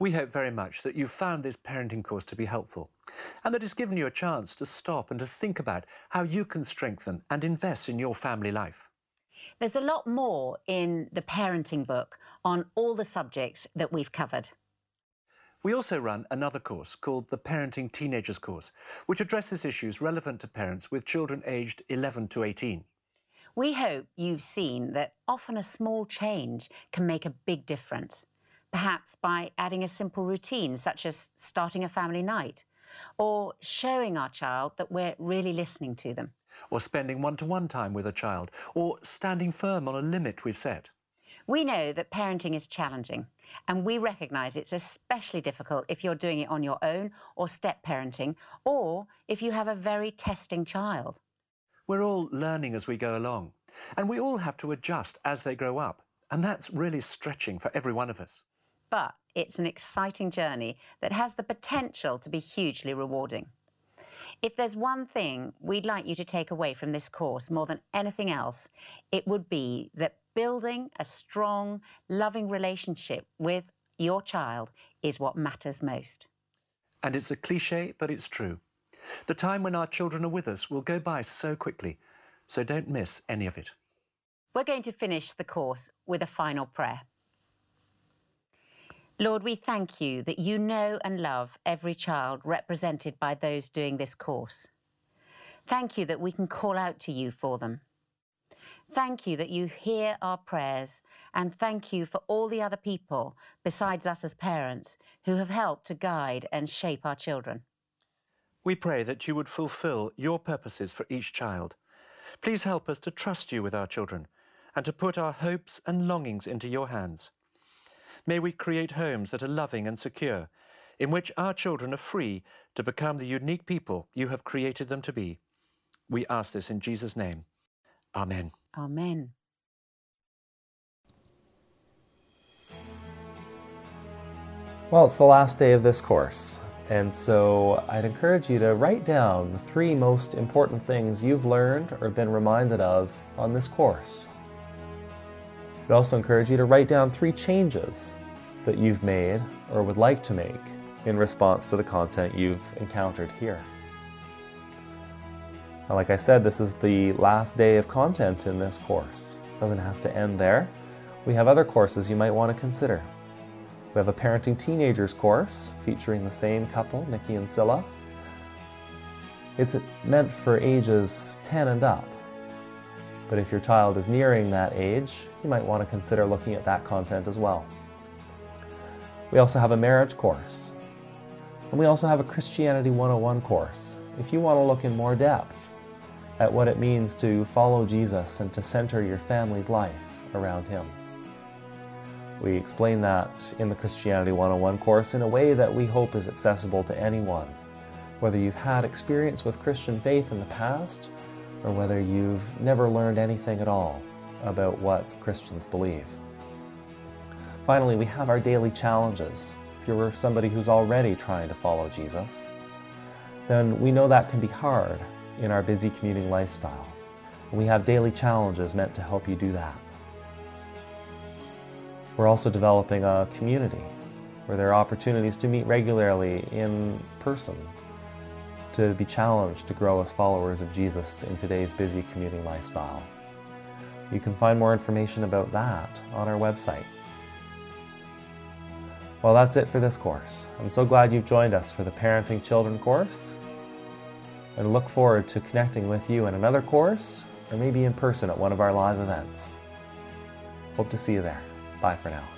We hope very much that you've found this parenting course to be helpful and that it's given you a chance to stop and to think about how you can strengthen and invest in your family life. There's a lot more in the parenting book on all the subjects that we've covered. We also run another course called the Parenting Teenagers course, which addresses issues relevant to parents with children aged 11 to 18. We hope you've seen that often a small change can make a big difference, perhaps by adding a simple routine, such as starting a family night, or showing our child that we're really listening to them. Or spending one to one time with a child, or standing firm on a limit we've set. We know that parenting is challenging, and we recognise it's especially difficult if you're doing it on your own or step parenting, or if you have a very testing child. We're all learning as we go along, and we all have to adjust as they grow up, and that's really stretching for every one of us. But it's an exciting journey that has the potential to be hugely rewarding. If there's one thing we'd like you to take away from this course more than anything else, it would be that building a strong, loving relationship with your child is what matters most. And it's a cliche, but it's true. The time when our children are with us will go by so quickly, so don't miss any of it. We're going to finish the course with a final prayer. Lord, we thank you that you know and love every child represented by those doing this course. Thank you that we can call out to you for them. Thank you that you hear our prayers, and thank you for all the other people, besides us as parents, who have helped to guide and shape our children. We pray that you would fulfill your purposes for each child. Please help us to trust you with our children and to put our hopes and longings into your hands. May we create homes that are loving and secure, in which our children are free to become the unique people you have created them to be. We ask this in Jesus' name. Amen. Amen. Well, it's the last day of this course, and so I'd encourage you to write down the three most important things you've learned or been reminded of on this course. I'd also encourage you to write down three changes that you've made or would like to make in response to the content you've encountered here. Now, like I said, this is the last day of content in this course. It doesn't have to end there. We have other courses you might want to consider. We have a Parenting Teenagers course featuring the same couple, Nicky and Sila. It's meant for ages 10 and up. But if your child is nearing that age, you might want to consider looking at that content as well. We also have a marriage course. And we also have a Christianity 101 course if you want to look in more depth at what it means to follow Jesus and to center your family's life around Him. We explain that in the Christianity 101 course in a way that we hope is accessible to anyone, whether you've had experience with Christian faith in the past or whether you've never learned anything at all about what Christians believe. Finally, we have our daily challenges. If you're somebody who's already trying to follow Jesus, then we know that can be hard in our busy commuting lifestyle. We have daily challenges meant to help you do that. We're also developing a community where there are opportunities to meet regularly in person, to be challenged to grow as followers of Jesus in today's busy commuting lifestyle. You can find more information about that on our website. Well, that's it for this course. I'm so glad you've joined us for the Parenting Children course and look forward to connecting with you in another course or maybe in person at one of our live events. Hope to see you there. Bye for now.